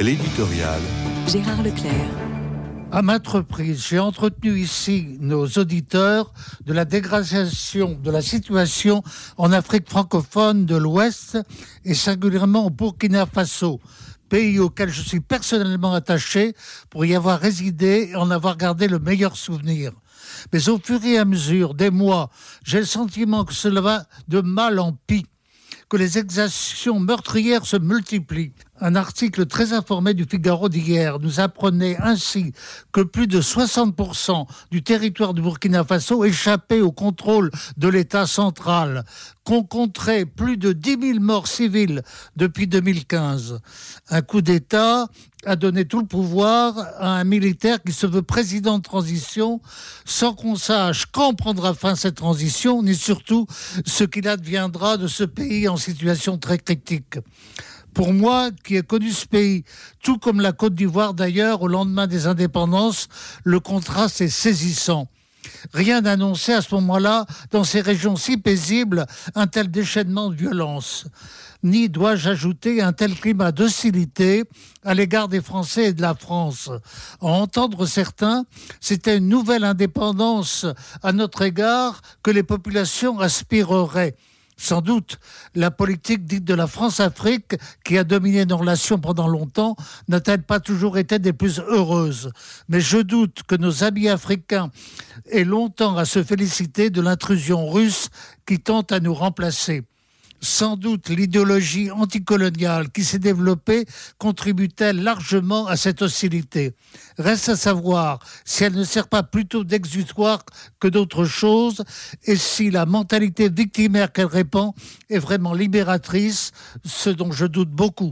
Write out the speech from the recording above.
L'éditorial. Gérard Leclerc. À maintes reprises, j'ai entretenu ici nos auditeurs de la dégradation de la situation en Afrique francophone de l'Ouest et singulièrement au Burkina Faso, pays auquel je suis personnellement attaché pour y avoir résidé et en avoir gardé le meilleur souvenir. Mais au fur et à mesure des mois, j'ai le sentiment que cela va de mal en pis que les exactions meurtrières se multiplient. Un article très informé du Figaro d'hier nous apprenait ainsi que plus de 60% du territoire du Burkina Faso échappait au contrôle de l'État central, qu'on compterait plus de 10 000 morts civiles depuis 2015. Un coup d'État a donné tout le pouvoir à un militaire qui se veut président de transition sans qu'on sache quand prendra fin cette transition, ni surtout ce qu'il adviendra de ce pays en situation très critique. Pour moi, qui ai connu ce pays, tout comme la Côte d'Ivoire d'ailleurs, au lendemain des indépendances, le contraste est saisissant. Rien d'annoncé à ce moment-là, dans ces régions si paisibles, un tel déchaînement de violence. Ni dois-je ajouter un tel climat d'hostilité à l'égard des Français et de la France. En entendre certains, c'était une nouvelle indépendance à notre égard que les populations aspireraient. Sans doute, la politique dite de la France-Afrique, qui a dominé nos relations pendant longtemps, n'a-t-elle pas toujours été des plus heureuses. Mais je doute que nos amis africains aient longtemps à se féliciter de l'intrusion russe qui tente à nous remplacer sans doute l'idéologie anticoloniale qui s'est développée contribue-t-elle largement à cette hostilité. Reste à savoir si elle ne sert pas plutôt d'exutoire que d'autre chose et si la mentalité victimaire qu'elle répand est vraiment libératrice, ce dont je doute beaucoup.